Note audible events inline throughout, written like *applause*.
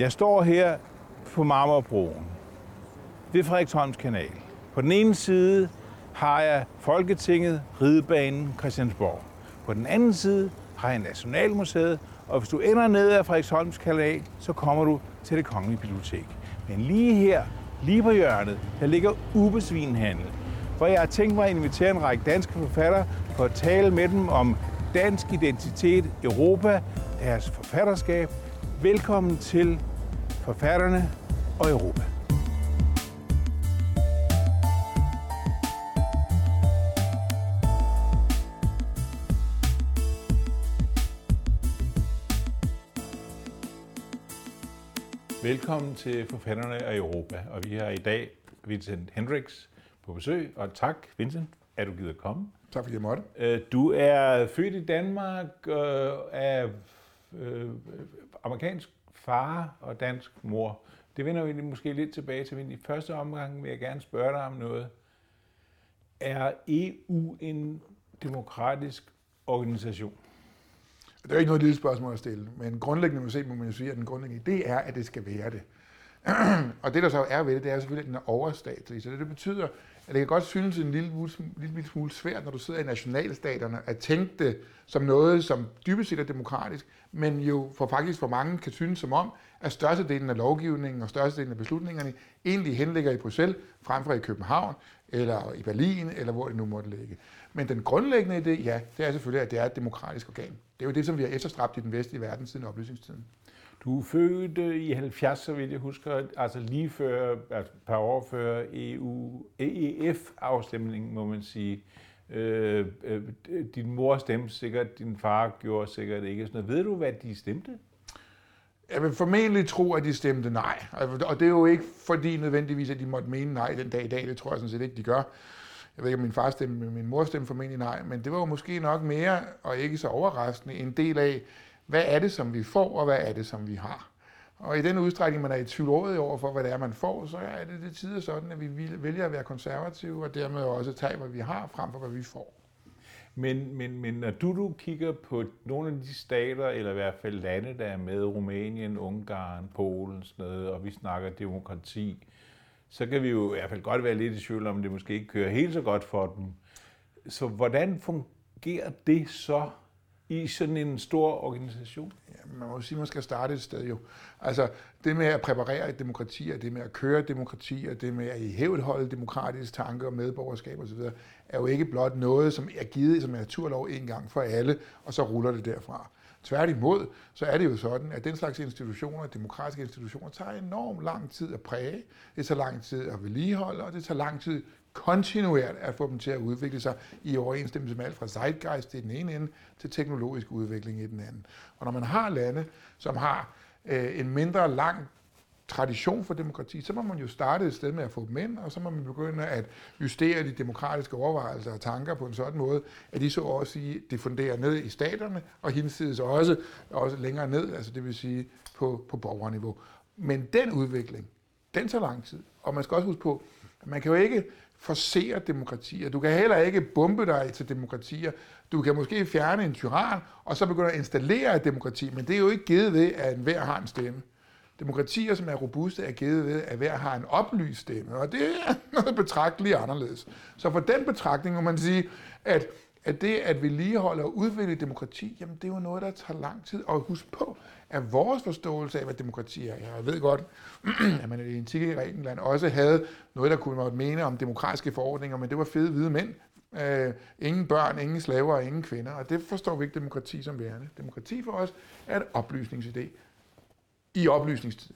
Jeg står her på Marmorbroen ved Frederiksholms kanal. På den ene side har jeg Folketinget, Ridebanen, Christiansborg. På den anden side har jeg Nationalmuseet, og hvis du ender ned ad Frederiksholms kanal, så kommer du til det kongelige bibliotek. Men lige her, lige på hjørnet, der ligger Ubesvinhandel, hvor jeg har tænkt mig at invitere en række danske forfattere for at tale med dem om dansk identitet, Europa, deres forfatterskab. Velkommen til forfatterne og Europa. Velkommen til Forfatterne af Europa, og vi har i dag Vincent Hendricks på besøg, og tak Vincent, at du gider komme. Tak fordi jeg måtte. Øh, du er født i Danmark øh, af øh, amerikansk far og dansk mor. Det vender vi måske lidt tilbage til, men i første omgang vil jeg gerne spørge dig om noget. Er EU en demokratisk organisation? Det er ikke noget lille spørgsmål at stille, men grundlæggende må, se, må man jo sige, at den grundlæggende idé er, at det skal være det. *clears throat* og det, der så er ved det, det er selvfølgelig, at den er overstatlig. Så det, det betyder, at det kan godt synes en lille, lille, lille smule svært, når du sidder i nationalstaterne, at tænke det som noget, som dybest set er demokratisk, men jo for faktisk for mange kan synes som om, at størstedelen af lovgivningen og størstedelen af beslutningerne egentlig henligger i Bruxelles, frem for i København, eller i Berlin, eller hvor det nu måtte ligge. Men den grundlæggende idé, ja, det er selvfølgelig, at det er et demokratisk organ. Det er jo det, som vi har efterstræbt i den vestlige verden siden oplysningstiden. Du er født øh, i 70, så vidt jeg husker, altså lige før, altså et par år før EU, EEF-afstemningen, må man sige. Øh, øh, din mor stemte sikkert, din far gjorde sikkert ikke. Sådan noget. Ved du, hvad de stemte? Jeg vil formentlig tro, at de stemte nej. Altså, og det er jo ikke fordi nødvendigvis, at de måtte mene nej den dag i dag. Det tror jeg sådan set ikke, de gør. Jeg ved ikke, om min far stemte, men min mor stemte formentlig nej. Men det var jo måske nok mere, og ikke så overraskende, en del af, hvad er det, som vi får, og hvad er det, som vi har. Og i den udstrækning, man er i tvivl over for, hvad det er, man får, så er det det tider sådan, at vi vælger at være konservative, og dermed også tage, hvad vi har, frem for, hvad vi får. Men, men, men når du, du kigger på nogle af de stater, eller i hvert fald lande, der er med, Rumænien, Ungarn, Polen, sådan noget, og vi snakker demokrati, så kan vi jo i hvert fald godt være lidt i tvivl om, det måske ikke kører helt så godt for dem. Så hvordan fungerer det så i sådan en stor organisation? Ja, man må sige, at man skal starte et sted jo. Altså det med at præparere et demokrati, og det med at køre et demokrati, og det med at i hævet holde demokratiske tanker og medborgerskab osv., er jo ikke blot noget, som er givet som en naturlov en gang for alle, og så ruller det derfra. Tværtimod, så er det jo sådan, at den slags institutioner, demokratiske institutioner, tager enormt lang tid at præge, det tager lang tid at vedligeholde, og det tager lang tid kontinuert at få dem til at udvikle sig i overensstemmelse med alt fra zeitgeist i den ene ende til teknologisk udvikling i den anden. Og når man har lande, som har øh, en mindre lang tradition for demokrati, så må man jo starte et sted med at få dem ind, og så må man begynde at justere de demokratiske overvejelser og tanker på en sådan måde, at de så også sige, diffunderer ned i staterne, og hinsides også, også længere ned, altså det vil sige på, på borgerniveau. Men den udvikling, den tager lang tid. Og man skal også huske på, at man kan jo ikke forser demokratier. Du kan heller ikke bombe dig til demokratier. Du kan måske fjerne en tyran, og så begynde at installere et demokrati, men det er jo ikke givet ved, at enhver har en stemme. Demokratier, som er robuste, er givet ved, at hver har en oplyst stemme, og det er *laughs* noget betragteligt anderledes. Så for den betragtning må man sige, at, at det at vedligeholde og udvikle demokrati, jamen det er jo noget, der tager lang tid. Og husk på, at vores forståelse af, hvad demokrati er, jeg ved godt, *clears throat* at man i det antikke Grækenland også havde noget, der kunne man mene om demokratiske forordninger, men det var fede hvide mænd, Øh, ingen børn, ingen slaver og ingen kvinder. Og det forstår vi ikke demokrati som værende. Demokrati for os er et oplysningsidé i oplysningstid.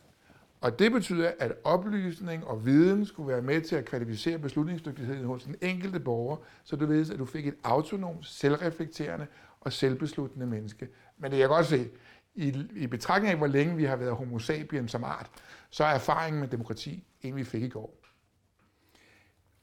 Og det betyder, at oplysning og viden skulle være med til at kvalificere beslutningsdygtigheden hos den enkelte borger, så du ved, at du fik et autonomt, selvreflekterende og selvbesluttende menneske. Men det jeg godt se, i, i betragtning af, hvor længe vi har været homo sapiens som art, så er erfaringen med demokrati en, vi fik i går.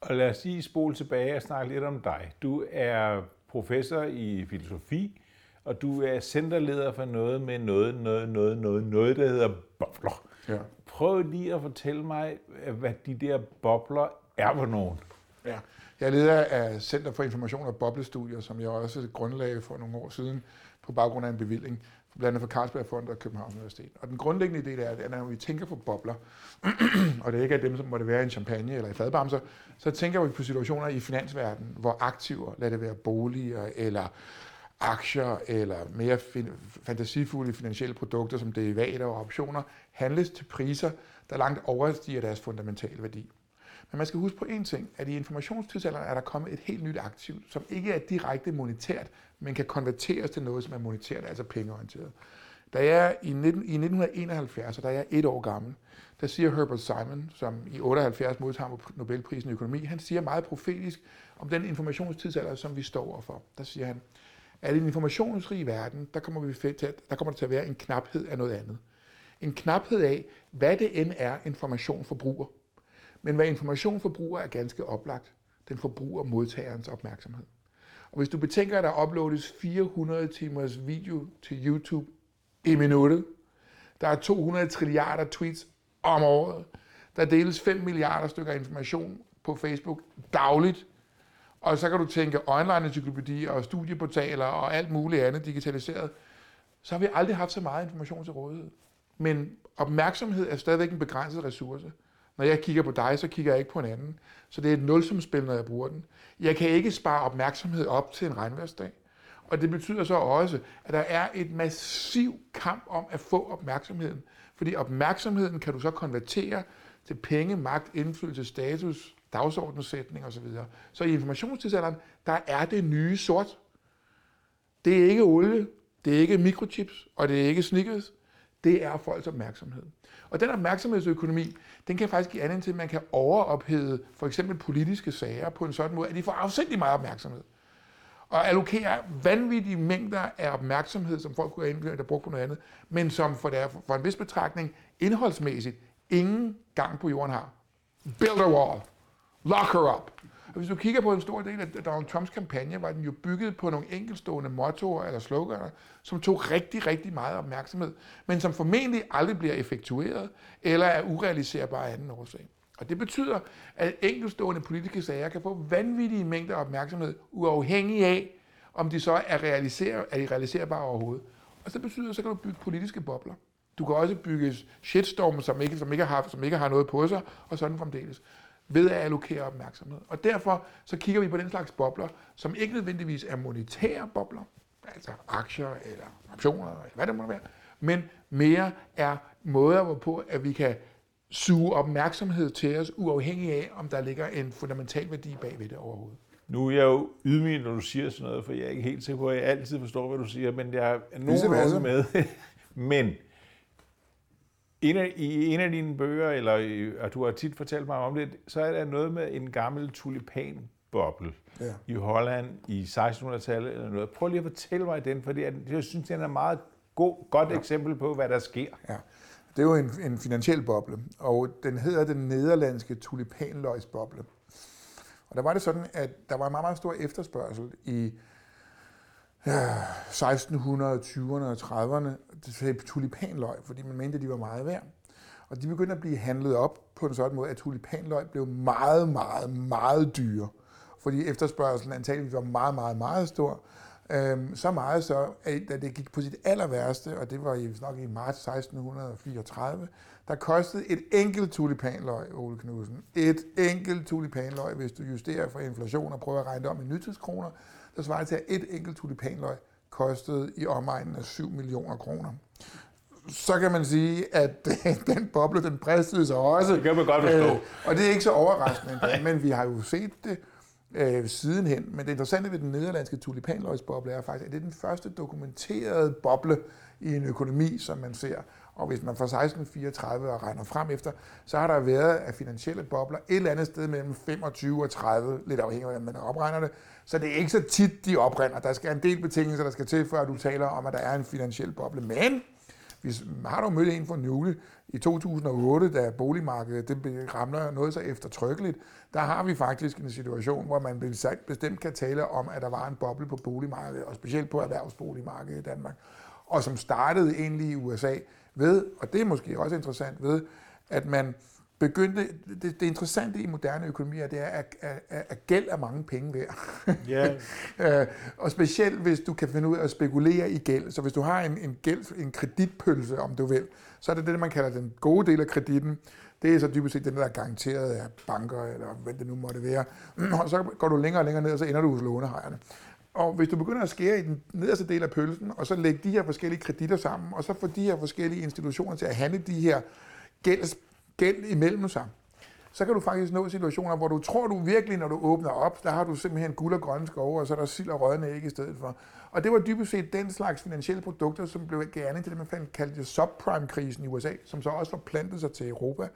Og lad os lige spole tilbage og snakke lidt om dig. Du er professor i filosofi, og du er centerleder for noget med noget, noget, noget, noget, noget, der hedder bobler. Ja. Prøv lige at fortælle mig, øh, hvad de der bobler er for nogen. Ja. Jeg er leder af Center for Information og Boblestudier, som jeg også grundlagde for nogle år siden på baggrund af en bevilling blandt andet for Carlsberg og Københavns Universitet. Og den grundlæggende idé er, at når vi tænker på bobler, *clears throat* og det ikke er dem, som måtte være i en champagne eller i fadbamser, så tænker vi på situationer i finansverdenen, hvor aktiver, lad det være boliger eller aktier eller mere fantasifulde finansielle produkter som derivater og optioner, handles til priser, der langt overstiger deres fundamentale værdi. Men man skal huske på en ting, at i informationstidsalderen er der kommet et helt nyt aktiv, som ikke er direkte monetært, men kan konverteres til noget, som er monetært, altså pengeorienteret. Da jeg i, 19, i 1971, og da jeg er et år gammel, der siger Herbert Simon, som i 78 modtager Nobelprisen i økonomi, han siger meget profetisk om den informationstidsalder, som vi står overfor. Der siger han, at i den informationsrige verden, der kommer, vi til, der kommer der til at være en knaphed af noget andet. En knaphed af, hvad det end er, information forbruger. Men hvad information forbruger er ganske oplagt. Den forbruger modtagerens opmærksomhed. Og hvis du betænker, at der uploades 400 timers video til YouTube i minuttet, der er 200 trilliarder tweets om året, der deles 5 milliarder stykker information på Facebook dagligt, og så kan du tænke online-encyklopædier og studieportaler og alt muligt andet digitaliseret, så har vi aldrig haft så meget information til rådighed. Men opmærksomhed er stadigvæk en begrænset ressource. Når jeg kigger på dig, så kigger jeg ikke på en anden. Så det er et nulsumspil, når jeg bruger den. Jeg kan ikke spare opmærksomhed op til en regnværsdag. Og det betyder så også, at der er et massiv kamp om at få opmærksomheden. Fordi opmærksomheden kan du så konvertere til penge, magt, indflydelse, status, dagsordensætning osv. Så i informationstidsalderen, der er det nye sort. Det er ikke olie, det er ikke mikrochips, og det er ikke snickers. Det er folks opmærksomhed. Og den opmærksomhedsøkonomi, den kan faktisk give anledning til, at man kan overophede for eksempel politiske sager på en sådan måde, at de får afsindelig meget opmærksomhed. Og allokere vanvittige mængder af opmærksomhed, som folk kunne have der brugt på noget andet, men som for, der, for en vis betragtning indholdsmæssigt ingen gang på jorden har. Build a wall. Lock her up. Og hvis du kigger på en stor del af Donald Trumps kampagne, var den jo bygget på nogle enkelstående mottoer eller sloganer, som tog rigtig, rigtig meget opmærksomhed, men som formentlig aldrig bliver effektueret eller er urealiserbare af anden årsag. Og det betyder, at enkelstående politiske sager kan få vanvittige mængder af opmærksomhed, uafhængig af, om de så er, realiser- er de realiserbare overhovedet. Og så betyder, det, så kan du bygge politiske bobler. Du kan også bygge shitstorm, som ikke, som ikke, har, som ikke har noget på sig, og sådan fremdeles ved at allokere opmærksomhed. Og derfor så kigger vi på den slags bobler, som ikke nødvendigvis er monetære bobler, altså aktier eller optioner, eller hvad det må være, men mere er måder, hvorpå at vi kan suge opmærksomhed til os, uafhængig af, om der ligger en fundamental værdi bag ved det overhovedet. Nu er jeg jo ydmyg, når du siger sådan noget, for jeg er ikke helt sikker på, at jeg altid forstår, hvad du siger, men jeg er nogenlunde med. *laughs* men en af, I en af dine bøger, eller og du har tit fortalt mig om det, så er der noget med en gammel tulipanboble ja. i Holland i 1600-tallet eller noget. Prøv lige at fortælle mig den, for jeg synes, den er et meget god, godt ja. eksempel på, hvad der sker. Ja. Det er jo en, en finansiel boble, og den hedder den nederlandske tulipanløgsboble. Og der var det sådan, at der var en meget, meget stor efterspørgsel i 1620'erne og 30'erne til tulipanløg, fordi man mente, at de var meget værd. Og de begyndte at blive handlet op på en sådan måde, at tulipanløg blev meget, meget, meget dyre. Fordi efterspørgselen antageligvis var meget, meget, meget stor. Øhm, så meget så, at da det gik på sit aller værste, og det var i, nok i marts 1634, der kostede et enkelt tulipanløg, Ole Knudsen, et enkelt tulipanløg, hvis du justerer for inflation og prøver at regne det om i nytidskroner, der svarer til, at et enkelt tulipanløg kostede i omegnen af 7 millioner kroner. Så kan man sige, at *laughs* den boble, den bristede sig også. Det kan man godt forstå. Øh, og det er ikke så overraskende, men vi har jo set det øh, sidenhen. Men det interessante ved den nederlandske tulipanløgsboble er faktisk, at det er den første dokumenterede boble i en økonomi, som man ser. Og hvis man fra 1634 og regner frem efter, så har der været af finansielle bobler et eller andet sted mellem 25 og 30, lidt afhængig af, hvordan man opregner det. Så det er ikke så tit, de oprinder. Der skal en del betingelser, der skal til, før du taler om, at der er en finansiel boble. Men vi har dog mødt en for nylig i 2008, da boligmarkedet det ramler noget så eftertrykkeligt. Der har vi faktisk en situation, hvor man bestemt kan tale om, at der var en boble på boligmarkedet, og specielt på erhvervsboligmarkedet i Danmark, og som startede egentlig i USA ved, og det er måske også interessant ved, at man begyndte, det, det interessante i moderne økonomier, det er, at, at, at gæld er mange penge værd. Ja. *laughs* Øh, og specielt hvis du kan finde ud af at spekulere i gæld. Så hvis du har en, en, gæld, en kreditpølse, om du vil, så er det det, man kalder den gode del af kreditten. Det er så dybest set den, der er garanteret af banker, eller hvad det nu måtte være. *clears throat* Og så går du længere og længere ned, og så ender du hos lånehejerne. Og hvis du begynder at skære i den nederste del af pølsen, og så lægge de her forskellige kreditter sammen, og så få de her forskellige institutioner til at handle de her gæld, gæld imellem sig, så kan du faktisk nå situationer, hvor du tror du virkelig, når du åbner op, der har du simpelthen guld og grønne skove, og så er der sild og rødne æg i stedet for. Og det var dybest set den slags finansielle produkter, som blev gerne til det, man kaldte subprime-krisen i USA, som så også forplantede sig til Europa,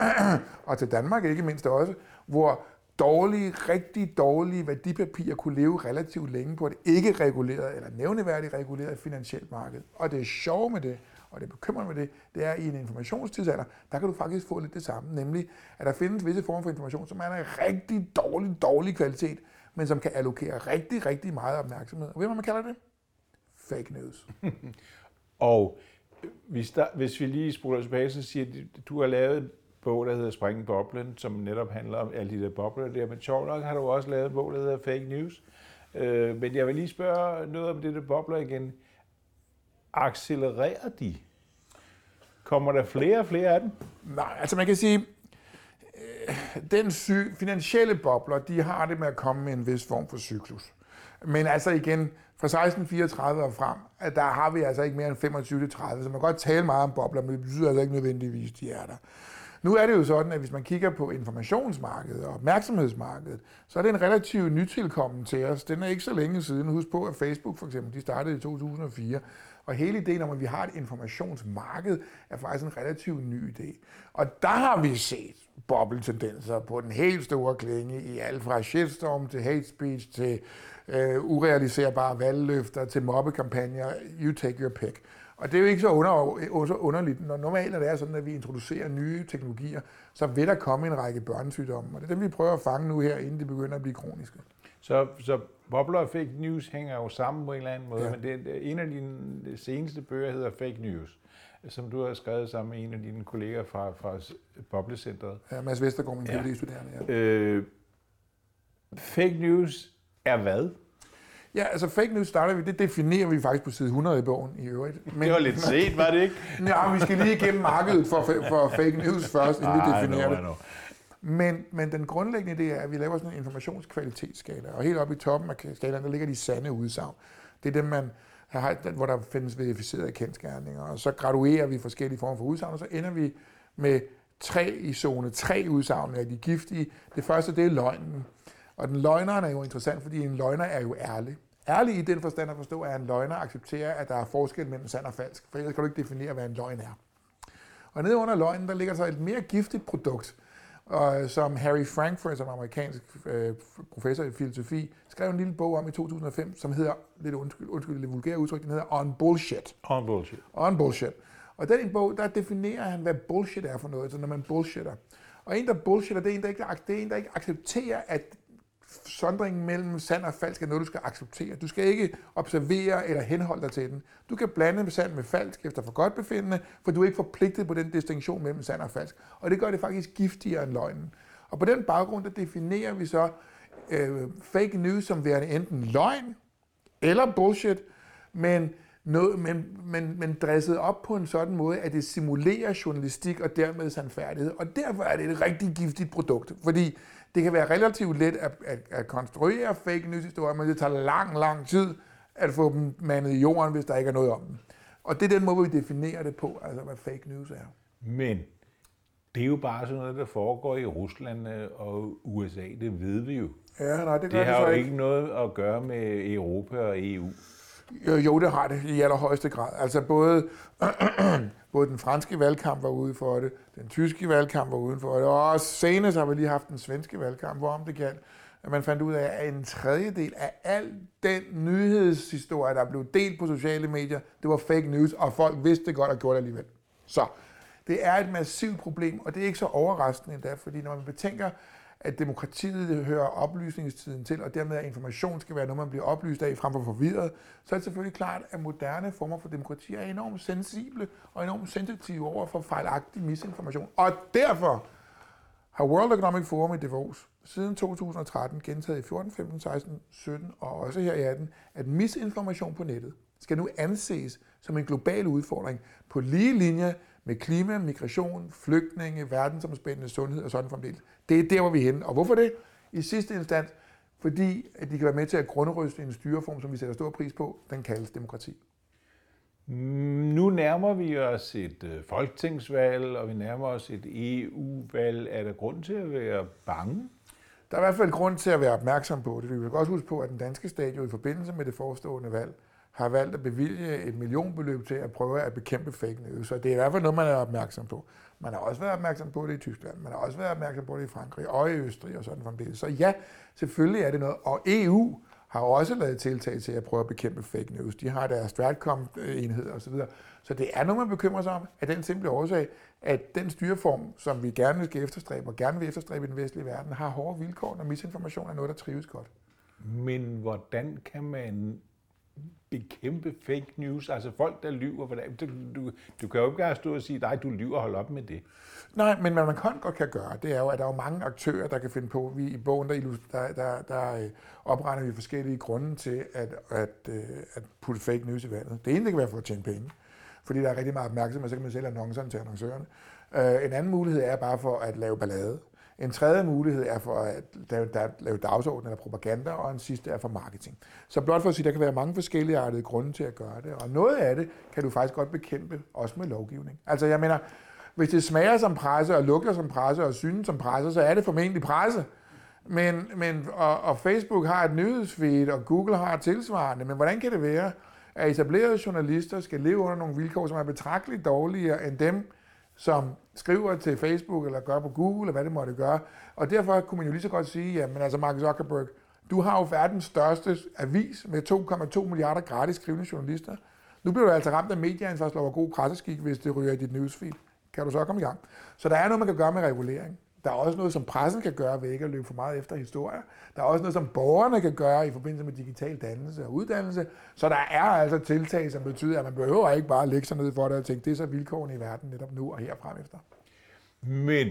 *clears throat* og til Danmark ikke mindst også, hvor dårlige, rigtig dårlige værdipapirer kunne leve relativt længe på et ikke reguleret eller nævneværdigt reguleret finansielt marked. Og det er sjove med det, og det bekymrer med det, det er, at i en informationstidsalder, der kan du faktisk få lidt det samme, nemlig at der findes visse former for information, som er af rigtig dårlig, dårlig kvalitet, men som kan allokere rigtig, rigtig meget opmærksomhed. Og ved du, hvad man kalder det? Fake news. *laughs* og hvis, der, hvis vi lige spoler tilbage, så siger at du har lavet bog, der hedder Springe Boblen, som netop handler om alle de der bobler der, men sjovt nok har du også lavet en bog, der hedder Fake News. Øh, men jeg vil lige spørge noget om det der bobler igen accelererer de? Kommer der flere og flere af dem? Nej, altså man kan sige, øh, den sy- finansielle bobler, de har det med at komme med en vis form for cyklus. Men altså igen, fra 1634 og frem, at der har vi altså ikke mere end 25-30, så man kan godt tale meget om bobler, men det betyder altså ikke nødvendigvis, de er der. Nu er det jo sådan, at hvis man kigger på informationsmarkedet og opmærksomhedsmarkedet, så er det en relativt nytilkommen til os. Den er ikke så længe siden. Husk på, at Facebook for eksempel, de startede i 2004, og hele ideen om, at vi har et informationsmarked, er faktisk en relativt ny idé. Og der har vi set bobletendenser på den helt store klinge i alt fra shitstorm til hate speech til øh, urealiserbare valgløfter til mobbekampagner. You take your pick. Og det er jo ikke så, under, så underligt. Når normalt er det sådan, at vi introducerer nye teknologier, så vil der komme en række børnesygdomme. Og det er dem, vi prøver at fange nu her, inden de begynder at blive kroniske. Så, så bobler og fake news hænger jo sammen på en eller anden måde, ja. men det, en af dine seneste bøger hedder Fake News, som du har skrevet sammen med en af dine kolleger fra, fra Boblecentret. Ja, Mads Vestergaard, min ja. studerende ja. Øh, fake news er hvad? Ja, altså fake news starter vi, det definerer vi faktisk på side 100 i bogen i øvrigt. Men, det var lidt set, var det ikke? *laughs* ja, vi skal lige igennem markedet for, for fake news først, inden vi definerer det. Men, men den grundlæggende idé er, at vi laver sådan en informationskvalitetsskala, og helt oppe i toppen af skalaen, der ligger de sande udsagn. Det er dem, man har, hvor der findes verificerede kendskærninger, og så graduerer vi forskellige former for udsagn, og så ender vi med tre i zone tre udsagn af de giftige. Det første, det er løgnen. Og den løgneren er jo interessant, fordi en løgner er jo ærlig. Ærlig i den forstand at forstå, at en løgner accepterer, at der er forskel mellem sand og falsk, for ellers kan du ikke definere, hvad en løgn er. Og nede under løgnen, der ligger så et mere giftigt produkt, og som Harry Frankfurt, som amerikansk øh, professor i filosofi, skrev en lille bog om i 2005, som hedder, lidt undskyld, undskyld lidt vulgære udtryk, den hedder On Bullshit. On Bullshit. On Bullshit. Og den bog, der definerer han, hvad bullshit er for noget, så når man bullshitter. Og en, der bullshitter, det er en, der ikke, det er en, der ikke accepterer, at sondringen mellem sand og falsk er noget, du skal acceptere. Du skal ikke observere eller henholde dig til den. Du kan blande sand med falsk efter for godt befindende, for du er ikke forpligtet på den distinktion mellem sand og falsk. Og det gør det faktisk giftigere end løgnen. Og på den baggrund, der definerer vi så øh, fake news som værende enten løgn eller bullshit, men, noget, men, men, men dresset op på en sådan måde, at det simulerer journalistik og dermed sandfærdighed. Og derfor er det et rigtig giftigt produkt, fordi det kan være relativt let at, at, at konstruere fake news historier, men det tager lang, lang tid at få dem mandet i jorden, hvis der ikke er noget om dem. Og det er den måde, vi definerer det på, altså hvad fake news er. Men det er jo bare sådan noget, der foregår i Rusland øh, og USA, det ved vi jo. Ja, nej, det, gør det har det jo ikke. ikke noget at gøre med Europa og EU. Jo, jo, det har det i allerhøjeste grad. Altså både, *clears throat* både den franske valgkamp var ude for det, den tyske valgkamp var ude for det, og også senest har vi lige haft den svenske valgkamp, hvorom det galt, at man fandt ud af, at en tredjedel af al den nyhedshistorie, der blev delt på sociale medier, det var fake news, og folk vidste det godt og gjorde det alligevel. Så det er et massivt problem, og det er ikke så overraskende endda, fordi når man betænker, at demokratiet hører oplysningstiden til, og dermed at information skal være noget, man bliver oplyst af frem for forvirret, så er det selvfølgelig klart, at moderne former for demokrati er enormt sensible og enormt sensitive over for fejlagtig misinformation. Og derfor har World Economic Forum i Davos siden 2013 gentaget i 14, 15, 16, 17 og også her i 18, at misinformation på nettet skal nu anses som en global udfordring på lige linje med klima, migration, flygtninge, verdensomspændende sundhed og sådan fremdeles. Det er der, hvor vi er henne. Og hvorfor det? I sidste instans, fordi at de kan være med til at grundryste en styreform, som vi sætter stor pris på. Den kaldes demokrati. Mm, nu nærmer vi os et øh, folketingsvalg, og vi nærmer os et EU-valg. Er der grund til at være bange? Der er i hvert fald grund til at være opmærksom på det. Vi vil også huske på, at den danske stat jo i forbindelse med det forestående valg har valgt at bevilge et millionbeløb til at prøve at bekæmpe fake news. Så det er i hvert fald noget, man er opmærksom på. Man har også været opmærksom på det i Tyskland, man har også været opmærksom på det i Frankrig og i Østrig og sådan fremdeles. Så ja, selvfølgelig er det noget. Og EU har også lavet tiltag til at prøve at bekæmpe fake news. De har deres Stratcom-enhed osv. Så så det er noget, man bekymrer sig om, af den simple årsag, at den styreform, som vi gerne skal efterstræbe, og gerne vil efterstræbe i den vestlige verden, har hårde vilkår, når misinformation er noget, der trives godt. Men hvordan kan man bekæmpe fake news? Altså folk, der lyver. Du, du, du kan jo ikke stå og sige, nej, du lyver, hold op med det. Nej, men hvad man kan godt kan gøre, det er jo, at der er mange aktører, der kan finde på. Vi, I bogen, der, der, der, der øh, opregner vi forskellige grunde til at, at, øh, at putte fake news i vandet. Det ene, det kan være for at tjene penge, fordi der er rigtig meget opmærksomhed, så kan man sælge annoncerne til annoncørerne. Øh, en anden mulighed er bare for at lave ballade. En tredje mulighed er for at lave, lave dagsorden eller propaganda, og en sidste er for marketing. Så blot for at sige, der kan være mange forskellige artede grunde til at gøre det, og noget af det kan du faktisk godt bekæmpe, også med lovgivning. Altså jeg mener, hvis det smager som presse, og lugter som presse, og synes som presse, så er det formentlig presse. Men, men, og, og Facebook har et nyhedsfeed, og Google har et tilsvarende, men hvordan kan det være, at etablerede journalister skal leve under nogle vilkår, som er betragteligt dårligere end dem, som skriver til Facebook eller gør på Google, eller hvad det måtte gøre. Og derfor kunne man jo lige så godt sige, jamen altså Mark Zuckerberg, du har jo verdens største avis med 2,2 milliarder gratis skrivende journalister. Nu bliver du altså ramt af medieansvarslov og god presseskik, hvis det ryger i dit newsfeed. Kan du så komme i gang? Så der er noget, man kan gøre med regulering. Der er også noget, som pressen kan gøre ved ikke at løbe for meget efter historier. Der er også noget, som borgerne kan gøre i forbindelse med digital dannelse og uddannelse. Så der er altså tiltag, som betyder, at man behøver ikke bare lægge sig ned for det og tænke, det er så vilkårene i verden netop nu og her efter. Men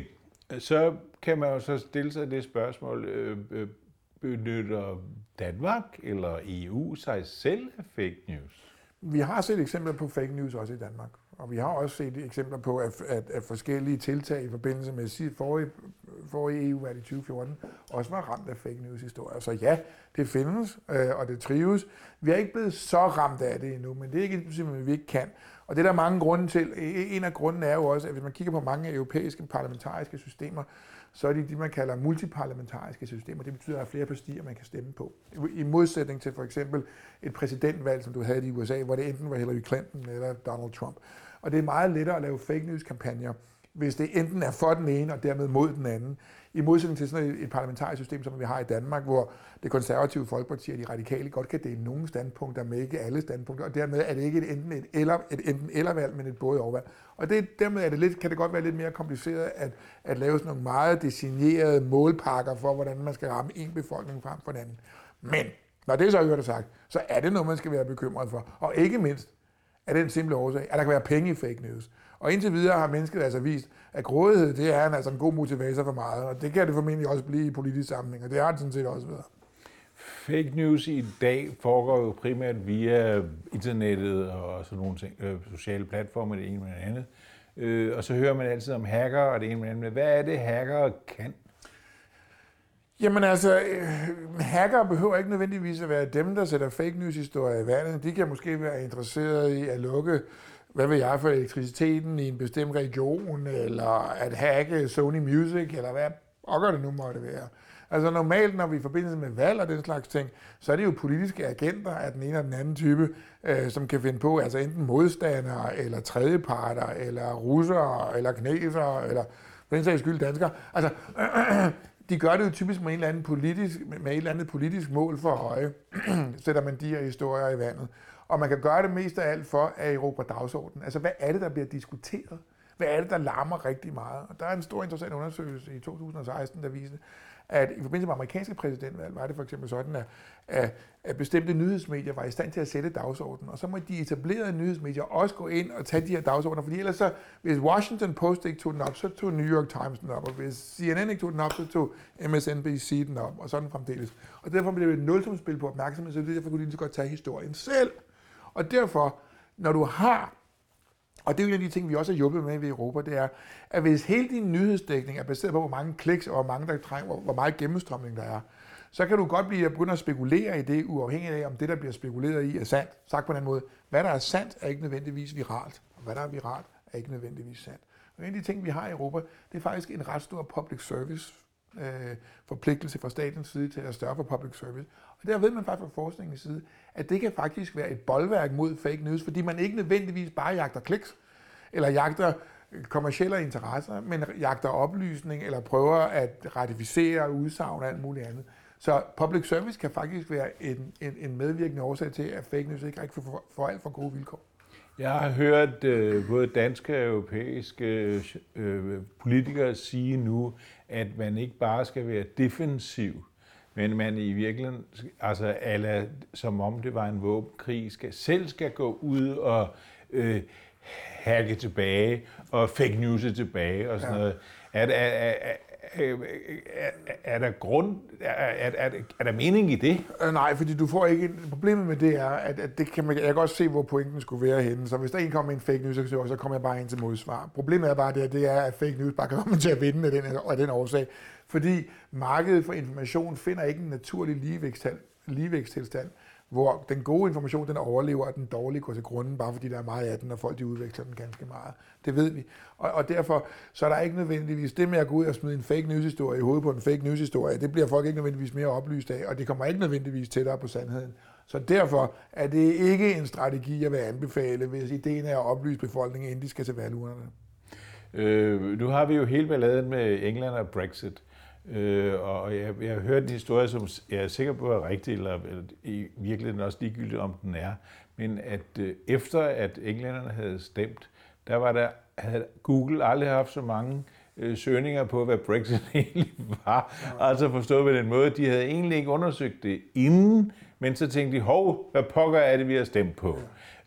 så kan man jo så stille sig det spørgsmål, øh, øh, benytter Danmark eller EU sig selv af fake news? Vi har set eksempler på fake news også i Danmark. Og vi har også set eksempler på, at, at, at forskellige tiltag i forbindelse med forrige, forrige EU-valg i 2014 også var ramt af fake news-historier. Så ja, det findes, øh, og det trives. Vi er ikke blevet så ramt af det endnu, men det er ikke simpelthen, vi ikke kan. Og det er der mange grunde til. E, e, en af grundene er jo også, at hvis man kigger på mange europæiske parlamentariske systemer, så er det det, man kalder multiparlamentariske systemer. Det betyder, at der er flere partier, man kan stemme på. I modsætning til for eksempel et præsidentvalg, som du havde i USA, hvor det enten var Hillary Clinton eller Donald Trump. Og det er meget lettere at lave fake news-kampagner, hvis det enten er for den ene og dermed mod den anden. I modsætning til sådan et, parlamentarisk system, som vi har i Danmark, hvor det konservative folkeparti og de radikale godt kan dele nogle standpunkter, men ikke alle standpunkter, og dermed er det ikke et enten et eller, et enten eller valg, men et både overvalg. Og det, dermed er det lidt, kan det godt være lidt mere kompliceret at, at lave sådan nogle meget designerede målpakker for, hvordan man skal ramme en befolkning frem for den anden. Men når det så er sagt, så er det noget, man skal være bekymret for. Og ikke mindst, af den simple årsag, at der kan være penge i fake news. Og indtil videre har mennesket altså vist, at grådighed, det er en, altså en god motivator for meget, og det kan det formentlig også blive i politisk sammenhæng, og det har det sådan set også været. Fake news i dag foregår jo primært via internettet og sådan nogle ting, øh, sociale platforme, det ene med det andet. Øh, og så hører man altid om hacker og det ene med det andet. Hvad er det, hacker kan? Jamen altså, øh, hacker behøver ikke nødvendigvis at være dem, der sætter fake news-historier i vandet. De kan måske være interesseret i at lukke, hvad vil jeg, for elektriciteten i en bestemt region, eller at hacke Sony Music, eller hvad pokker det nu måtte være. Altså normalt, når vi i forbindelse med valg og den slags ting, så er det jo politiske agenter af den ene eller den anden type, øh, som kan finde på, altså enten modstandere, eller tredjeparter, eller russere, eller kinesere, eller for den sags skyld danskere. Altså, *clears throat* øh, de gør det jo typisk med, en eller anden politisk, med et eller andet politisk mål for øje, sætter *clears throat* man de her historier i vandet. Og man kan gøre det mest af alt for at erobre dagsordenen. Altså, hvad er det, der bliver diskuteret? Hvad er det, der larmer rigtig meget? Og der er en stor interessant undersøgelse i 2016, der viser, at i forbindelse med amerikanske præsidentvalg var det for eksempel sådan, at, at, at bestemte nyhedsmedier var i stand til at sætte dagsordenen, og så må de etablerede nyhedsmedier også gå ind og tage de her dagsordner, fordi ellers så, hvis Washington Post ikke tog den op, så tog New York Times den op, og hvis CNN ikke tog den op, så tog MSNBC den op, og sådan fremdeles. Og derfor blev det et nulsumspil på opmærksomhed, så derfor kunne de lige så godt tage historien selv. Og derfor, når du har og det er jo en af de ting, vi også har hjulpet med i Europa, det er, at hvis hele din nyhedsdækning er baseret på, hvor mange kliks og hvor mange der trænger, hvor meget gennemstrømning der er, så kan du godt blive at begynde at spekulere i det, uafhængigt af, om det, der bliver spekuleret i, er sandt. Sagt på den måde, hvad der er sandt, er ikke nødvendigvis viralt, og hvad der er viralt, er ikke nødvendigvis sandt. Og en af de ting, vi har i Europa, det er faktisk en ret stor public service øh, forpligtelse fra statens side til at større for public service. Der ved man faktisk fra forskningens side, at det kan faktisk være et boldværk mod fake news, fordi man ikke nødvendigvis bare jagter kliks, eller jagter øh, kommersielle interesser, men jagter oplysning, eller prøver at ratificere udsagn og alt muligt andet. Så public service kan faktisk være en, en, en medvirkende årsag til, at fake news ikke rigtig får, får alt for gode vilkår. Jeg har hørt øh, både danske og europæiske øh, øh politikere sige nu, at man ikke bare skal være defensiv, men man i virkeligheden, altså alle, som om det var en våbenkrig, skal, selv skal gå ud og øh, hacke tilbage og fake news tilbage og sådan ja. noget. Er, er, er, er, er der grund, er, er, er, er der mening i det? Nej, fordi du får ikke, problemet med det er, at, at det kan man, jeg kan godt se, hvor pointen skulle være henne. Så hvis der en kommer med en fake news, så kommer jeg bare ind til modsvar. Problemet er bare det, at, det er, at fake news bare kan komme *laughs* til at vinde af den, af den årsag. Fordi markedet for information finder ikke en naturlig ligevægtstilstand hvor den gode information, den overlever, og den dårlige går til grunden, bare fordi der er meget af den, og folk de udveksler den ganske meget. Det ved vi. Og, og derfor så er der ikke nødvendigvis det med at gå ud og smide en fake news-historie i hovedet på en fake news-historie, det bliver folk ikke nødvendigvis mere oplyst af, og det kommer ikke nødvendigvis tættere på sandheden. Så derfor er det ikke en strategi, jeg vil anbefale, hvis ideen er at oplyse befolkningen, inden de skal til valgurnerne. Øh, nu har vi jo hele balladen med England og Brexit. Øh, og jeg, jeg har hørt en historie, som jeg er sikker på er rigtig, eller, eller i virkeligheden også ligegyldigt, om den er. Men at øh, efter at englænderne havde stemt, der var der, havde Google aldrig haft så mange øh, søgninger på, hvad Brexit *laughs* egentlig var. Ja. Altså forstået på den måde, de havde egentlig ikke undersøgt det inden, men så tænkte de, hov, hvad pokker er det, vi har stemt på?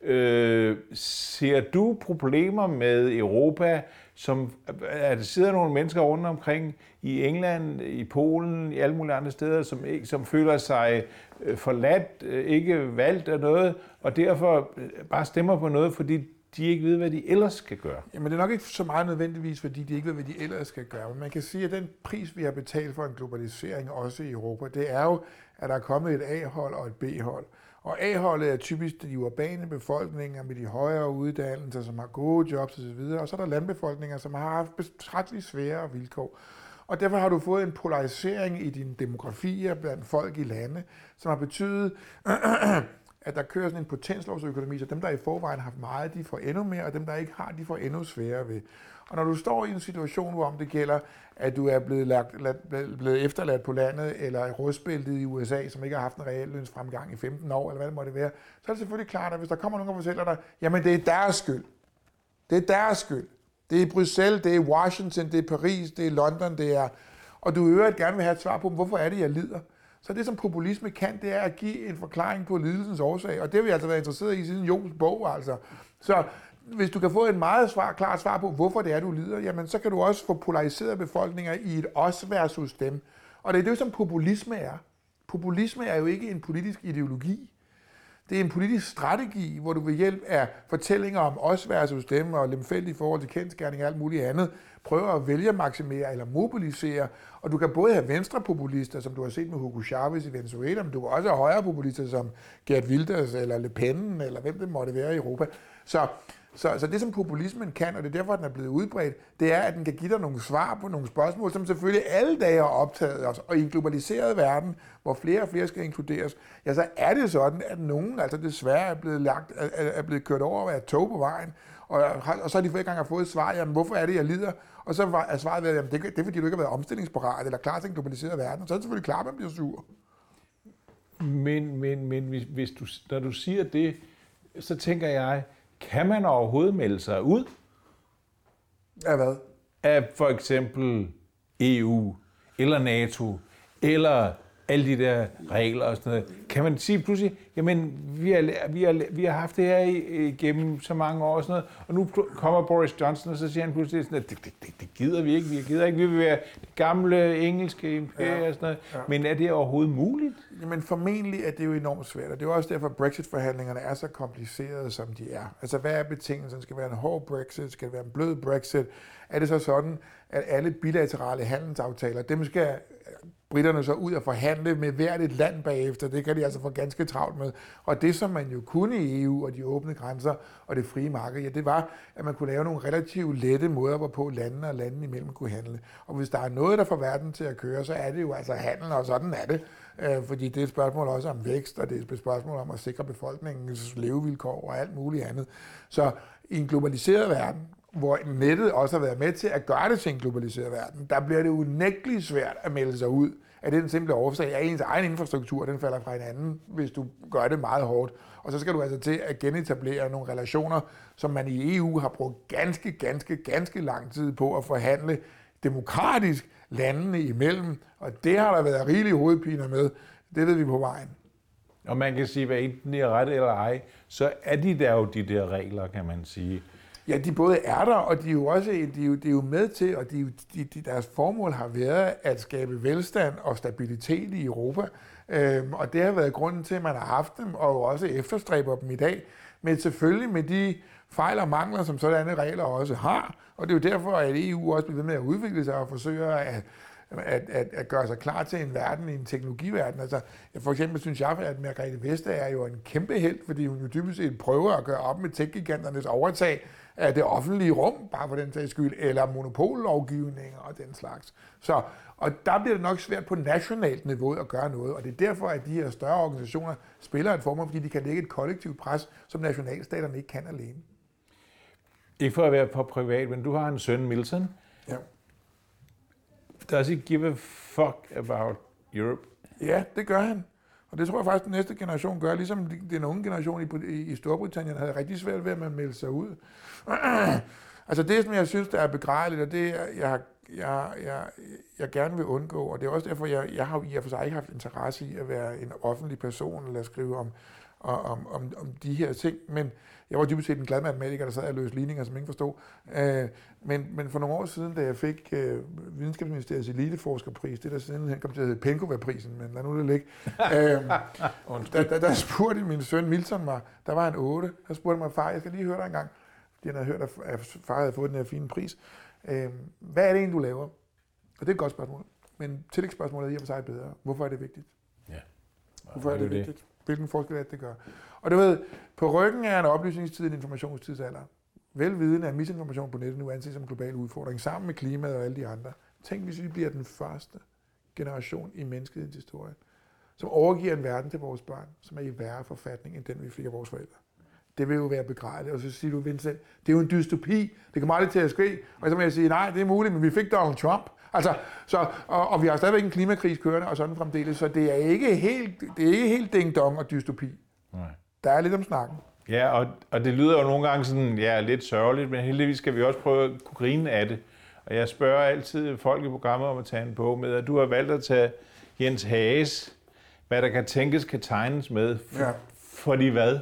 Ja. Øh, ser du problemer med Europa, som at der sidder nogle mennesker rundt omkring i England, i Polen, i alle mulige andre steder, som, ikke, som føler sig øh, forladt, øh, ikke valgt af noget, og derfor øh, bare stemmer på noget, fordi de ikke ved, hvad de ellers skal gøre. Jamen det er nok ikke så meget nødvendigvis, fordi de ikke ved, hvad de ellers skal gøre. Men man kan sige, at den pris, vi har betalt for en globalisering, også i Europa, det er jo, at der er kommet et A-hold og et B-hold. Og A-holdet er typisk de urbane befolkninger med de højere uddannelser, som har gode jobs osv., og så er der landbefolkninger, som har haft betragteligt svære vilkår. Og derfor har du fået en polarisering i dine demografier blandt folk i lande, som har betydet, *clears throat* at der kører sådan en potenslovsøkonomi, så dem, der i forvejen har haft meget, de får endnu mere, og dem, der ikke har, de får endnu sværere ved. Og når du står i en situation, hvor om det gælder, at du er blevet, lagt, lagt, blevet efterladt på landet, eller rustbæltet i USA, som ikke har haft en reel lønsfremgang i 15 år, eller hvad det måtte være, så er det selvfølgelig klart, at hvis der kommer nogen og fortæller dig, jamen det er deres skyld. Det er deres skyld. Det er Bruxelles, det er Washington, det er Paris, det er London, det er... Og du øvrigt gerne vil have et svar på, hvorfor er det, jeg lider? Så det, som populisme kan, det er at give en forklaring på lidelsens årsag. Og det har vi altså været interesseret i siden Jons bog, altså. Så hvis du kan få en meget svar, klart svar på, hvorfor det er, du lider, jamen så kan du også få polariserede befolkninger i et os versus dem. Og det er det, som populisme er. Populisme er jo ikke en politisk ideologi. Det er en politisk strategi, hvor du ved hjælp af fortællinger om os versus dem og lemfældig forhold til kendskærning og alt muligt andet, prøver at vælge maksimere eller mobilisere. Og du kan både have venstrepopulister, som du har set med Hugo Chavez i Venezuela, men du kan også have højrepopulister som Gerd Wilders eller Le Pen, eller hvem det måtte være i Europa. Så så, så det, som populismen kan, og det er derfor, den er blevet udbredt, det er, at den kan give dig nogle svar på nogle spørgsmål, som selvfølgelig alle dage har optaget os. Og i en globaliseret verden, hvor flere og flere skal inkluderes, ja, så er det sådan, at nogen altså desværre er blevet, lagt, er, er blevet kørt over af et tog på vejen, og, og så har de for gange har fået et svar, jamen hvorfor er det, jeg lider? Og så er svaret været, jamen det, det er fordi, du ikke har været omstillingsparat eller klar til en globaliseret verden. Så er det selvfølgelig klart, at man bliver sur. Men, men, men hvis, hvis du, når du siger det, så tænker jeg, kan man overhovedet melde sig ud? Af hvad? Af for eksempel EU, eller NATO, eller alle de der regler og sådan noget. Kan man sige pludselig, jamen, vi har, vi har, vi har haft det her igennem så mange år og sådan noget, og nu kommer Boris Johnson, og så siger han pludselig sådan, at det, det, det, det gider vi ikke, vi gider ikke, vi vil være det gamle engelske imperium ja, og sådan noget. Ja. Men er det overhovedet muligt? Jamen formentlig er det jo enormt svært, og det er også derfor, at Brexit-forhandlingerne er så komplicerede, som de er. Altså, hvad er betingelsen? Skal det være en hård Brexit? Skal det være en blød Brexit? Er det så sådan, at alle bilaterale handelsaftaler, dem skal britterne så ud og forhandle med hvert et land bagefter. Det kan de altså få ganske travlt med. Og det, som man jo kunne i EU og de åbne grænser og det frie marked, ja, det var, at man kunne lave nogle relativt lette måder, hvorpå landene og landene imellem kunne handle. Og hvis der er noget, der får verden til at køre, så er det jo altså handel, og sådan er det. Øh, fordi det er et spørgsmål også om vækst, og det er et spørgsmål om at sikre befolkningens levevilkår og alt muligt andet. Så i en globaliseret verden, hvor nettet også har været med til at gøre det til en globaliseret verden, der bliver det unægteligt svært at melde sig ud af den simple årsag, at ens egen infrastruktur den falder fra hinanden, hvis du gør det meget hårdt. Og så skal du altså til at genetablere nogle relationer, som man i EU har brugt ganske, ganske, ganske lang tid på at forhandle demokratisk landene imellem. Og det har der været rigelige hovedpiner med. Det ved vi på vejen. Og man kan sige, hvad enten det er ret eller ej, så er de der jo de der regler, kan man sige. Ja, de både er der, og de er jo også de er jo, de er jo med til, og de, de, de, deres formål har været at skabe velstand og stabilitet i Europa. Øhm, og det har været grunden til, at man har haft dem, og også efterstræber dem i dag. Men selvfølgelig med de fejl og mangler, som sådanne regler også har. Og det er jo derfor, at EU også bliver ved med at udvikle sig og forsøger at at, at, at gøre sig klar til en verden, en teknologiverden. Altså, for eksempel synes jeg, at Margrethe Vestager er jo en kæmpe held, fordi hun jo dybest set prøver at gøre op med tech-giganternes overtag af det offentlige rum, bare for den sags skyld, eller monopollovgivninger og den slags. Så, og der bliver det nok svært på nationalt niveau at gøre noget, og det er derfor, at de her større organisationer spiller et formål, fordi de kan lægge et kollektivt pres, som nationalstaterne ikke kan alene. Ikke for at være for privat, men du har en søn, Milton. Ja. Does he give a fuck about Europe? Ja, det gør han. Og det tror jeg faktisk, at den næste generation gør, ligesom den unge generation i, i Storbritannien havde rigtig svært ved at melde sig ud. *clears throat* altså det, som jeg synes, der er begrædeligt, og det jeg, jeg, jeg, jeg gerne vil undgå, og det er også derfor, jeg, jeg har i og for sig ikke haft interesse i at være en offentlig person, eller skrive om, om, om, om de her ting, men jeg var dybest set en glad matematiker, der sad og løste ligninger, som ingen forstod. Øh, men, men for nogle år siden, da jeg fik øh, Videnskabsministeriets eliteforskerpris, det der siden kom til at hedde Penkova-prisen, men lad nu det ligge. *laughs* øh, der, der, der spurgte min søn Milton mig, der var en 8, der spurgte mig, far, jeg skal lige høre dig en gang, fordi han havde hørt, at far havde fået den her fine pris. Øh, hvad er det egentlig, du laver? Og det er et godt spørgsmål. Men tillægsspørgsmålet er i og for sig bedre. Hvorfor er det vigtigt? Ja. Hvorfor er det, det vigtigt? Hvilken forskel er det, det gør? Og du ved, på ryggen er en oplysningstid en informationstidsalder. Velvidende er misinformation på nettet nu anses som en global udfordring, sammen med klimaet og alle de andre. Tænk, hvis vi bliver den første generation i menneskehedens historie, som overgiver en verden til vores børn, som er i værre forfatning, end den vi fik af vores forældre. Det vil jo være begrædeligt. Og så siger du, Vincent, det er jo en dystopi. Det kommer aldrig til at ske. Og så må jeg sige, nej, det er muligt, men vi fik Donald Trump. Altså, så, og, og vi har stadigvæk en klimakris kørende og sådan fremdeles, så det er ikke helt, det er ikke helt ding-dong og dystopi. Nej. Der er lidt om snakken. Ja, og, og det lyder jo nogle gange sådan, ja, lidt sørgeligt, men heldigvis skal vi også prøve at kunne grine af det. Og jeg spørger altid folk i programmet om at tage en bog med, at du har valgt at tage Jens Hages, hvad der kan tænkes kan tegnes med. For, ja. Fordi hvad?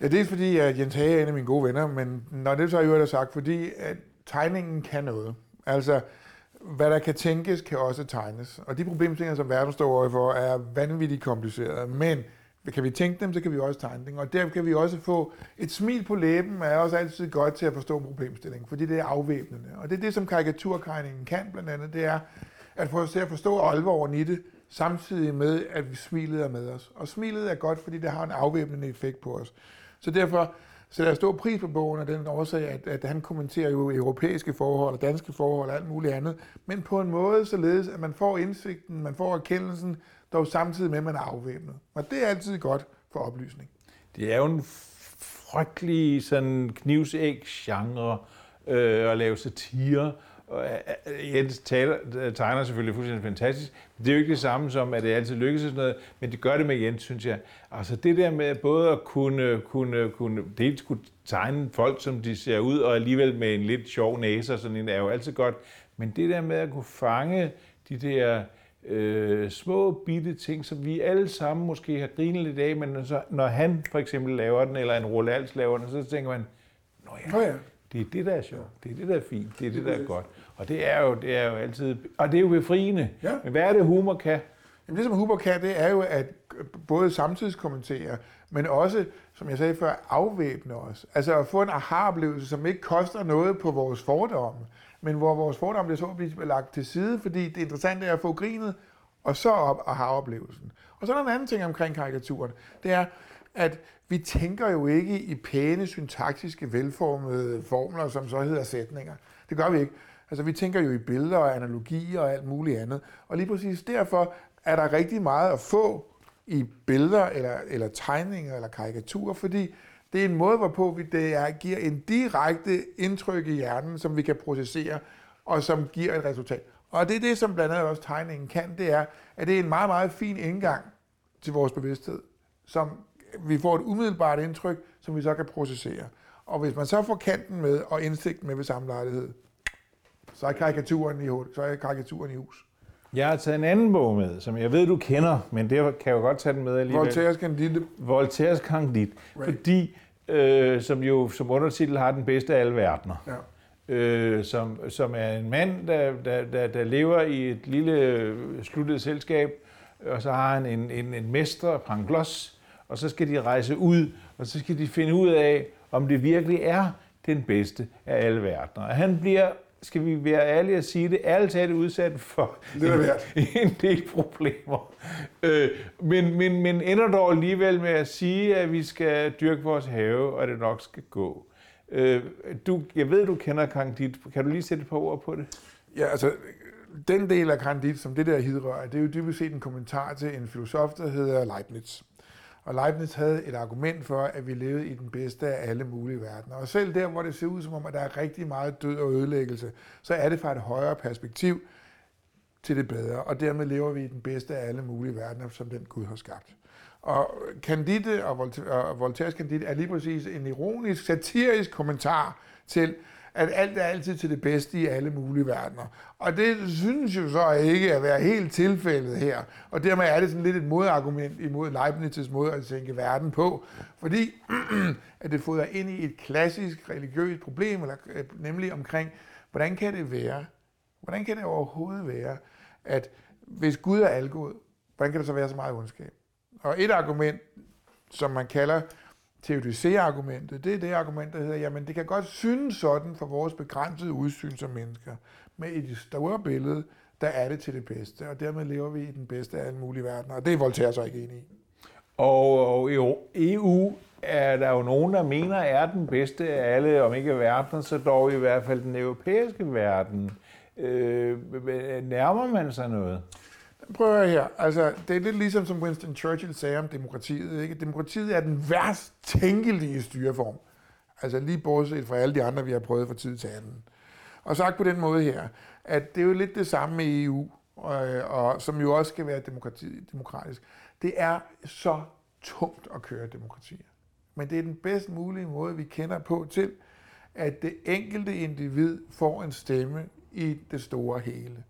Ja, det er fordi, at Jens Hage er en af mine gode venner, men når det så er jo sagt, fordi at tegningen kan noget. Altså, hvad der kan tænkes, kan også tegnes. Og de problemstillinger, som verden står overfor, er vanvittigt komplicerede. Men kan vi tænke dem, så kan vi også tegne dem. Og der kan vi også få et smil på læben, er også altid godt til at forstå problemstillingen, fordi det er afvæbnende. Og det er det, som karikaturkregningen kan blandt andet, det er at få os til at forstå alvoren i det, samtidig med, at vi smilet er med os. Og smilet er godt, fordi det har en afvæbnende effekt på os. Så derfor så der stor pris på bogen af den årsag, at, at han kommenterer jo europæiske forhold og danske forhold og alt muligt andet, men på en måde således, at man får indsigten, man får erkendelsen, dog samtidig med, at man er afvæbnet. Og det er altid godt for oplysning. Det er jo en frygtelig sådan knivsæg-genre øh, at lave satire, Øh, øh, Jens taler, øh, tegner selvfølgelig fuldstændig fantastisk. Det er jo ikke det samme som, at det altid lykkes sådan noget, men det gør det med Jens, synes jeg. Altså det der med både at kunne, kunne, kunne dels kunne tegne folk, som de ser ud, og alligevel med en lidt sjov næse og sådan en, er jo altid godt. Men det der med at kunne fange de der øh, små bitte ting, som vi alle sammen måske har grinet lidt af, men så, når han for eksempel laver den, eller en Rolands laver den, så tænker man, Nå ja, Nå ja det er det, der er sjovt, det er det, der er fint, det er det, der er godt. Og det er jo, det er jo altid, og det er jo befriende. Ja. Men hvad er det, humor kan? Jamen det, som Huber kan, det er jo at både samtidskommentere, men også, som jeg sagde før, afvæbne os. Altså at få en aha-oplevelse, som ikke koster noget på vores fordomme, men hvor vores fordomme bliver så at blive lagt til side, fordi det interessante er at få grinet, og så op aha-oplevelsen. Og så er der en anden ting omkring karikaturen. Det er, at vi tænker jo ikke i pæne, syntaktiske, velformede formler, som så hedder sætninger. Det gør vi ikke. Altså, vi tænker jo i billeder og analogier og alt muligt andet. Og lige præcis derfor er der rigtig meget at få i billeder eller, eller tegninger eller karikaturer, fordi det er en måde, hvorpå vi det er, giver en direkte indtryk i hjernen, som vi kan processere, og som giver et resultat. Og det er det, som blandt andet også tegningen kan, det er, at det er en meget, meget fin indgang til vores bevidsthed, som vi får et umiddelbart indtryk, som vi så kan processere. Og hvis man så får kanten med og indsigten med ved samme lejlighed, så er karikaturen i, så er karikaturen i hus. Jeg har taget en anden bog med, som jeg ved, du kender, men det kan jeg jo godt tage den med alligevel. Voltaires Candide. Voltaires Candide. Right. Fordi, øh, som jo som undertitel har den bedste af alle verdener. Ja. øh, som, som er en mand, der, der, der, der lever i et lille sluttet selskab, og så har han en, en, en mestre, Pangloss, og så skal de rejse ud, og så skal de finde ud af, om det virkelig er den bedste af alle verdener. Og han bliver, skal vi være ærlige at sige det, ærligt talt udsat for af hvert. *laughs* en del problemer. Øh, men, men, men ender dog alligevel med at sige, at vi skal dyrke vores have, og det nok skal gå. Øh, du, jeg ved, du kender Candide. Kan du lige sætte et par ord på det? Ja, altså, den del af Candide, som det der hidrører, det er jo dybest set en kommentar til en filosof, der hedder Leibniz. Og Leibniz havde et argument for, at vi levede i den bedste af alle mulige verdener. Og selv der, hvor det ser ud som om, at der er rigtig meget død og ødelæggelse, så er det fra et højere perspektiv til det bedre. Og dermed lever vi i den bedste af alle mulige verdener, som den Gud har skabt. Og Candide og, Volte- og Voltaires Candide er lige præcis en ironisk, satirisk kommentar til, at alt er altid til det bedste i alle mulige verdener. Og det synes jo så ikke at være helt tilfældet her. Og dermed er det sådan lidt et modargument imod Leibniz' måde at tænke verden på. Fordi *clears throat* at det fodrer ind i et klassisk religiøst problem, eller, øh, nemlig omkring, hvordan kan det være, hvordan kan det overhovedet være, at hvis Gud er algod, hvordan kan der så være så meget ondskab? Og et argument, som man kalder teodicea-argumentet, det er det argument, der hedder, jamen det kan godt synes sådan for vores begrænsede udsyn som mennesker, men i det store billede, der er det til det bedste, og dermed lever vi i den bedste af alle mulige verdener, og det er Voltaire så ikke enig i. Og, og jo, EU er der jo nogen, der mener, er den bedste af alle, om ikke verden, så dog i hvert fald den europæiske verden. Øh, øh nærmer man sig noget? Prøv at her. Altså, det er lidt ligesom som Winston Churchill sagde om demokratiet. Ikke? Demokratiet er den værst tænkelige styreform. Altså lige bortset fra alle de andre, vi har prøvet fra tid til anden. Og sagt på den måde her, at det er jo lidt det samme med EU, og, øh, og som jo også skal være demokrati, demokratisk. Det er så tungt at køre demokratier. Men det er den bedst mulige måde, vi kender på til, at det enkelte individ får en stemme i det store hele.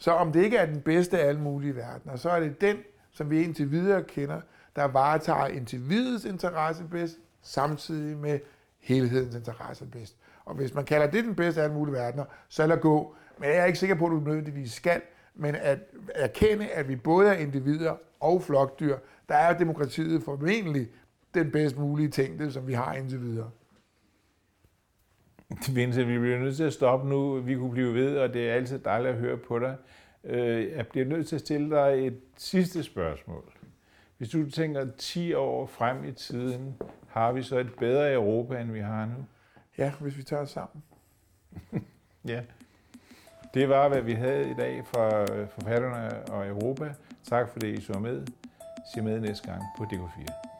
Så om det ikke er den bedste af alle mulige verdener, så er det den, som vi indtil videre kender, der varetager individets interesse bedst, samtidig med helhedens interesse bedst. Og hvis man kalder det den bedste af alle mulige verdener, så lad gå. Men jeg er ikke sikker på, at du nødvendigvis skal, men at erkende, at vi både er individer og flokdyr, der er demokratiet formentlig den bedst mulige ting, som vi har indtil videre. *laughs* Vincent, vi bliver nødt til at stoppe nu. Vi kunne blive ved, og det er altid dejligt at høre på dig. Øh, Jeg bliver nødt til at stille dig et sidste spørgsmål. Hvis du tænker 10 år frem i tiden, har vi så et bedre Europa, end vi har nu? Ja, hvis vi tager os sammen. *laughs* Ja. Det var, hvad vi havde i dag fra forfatterne og Europa. Tak fordi I så med. Se med næste gang på DK4.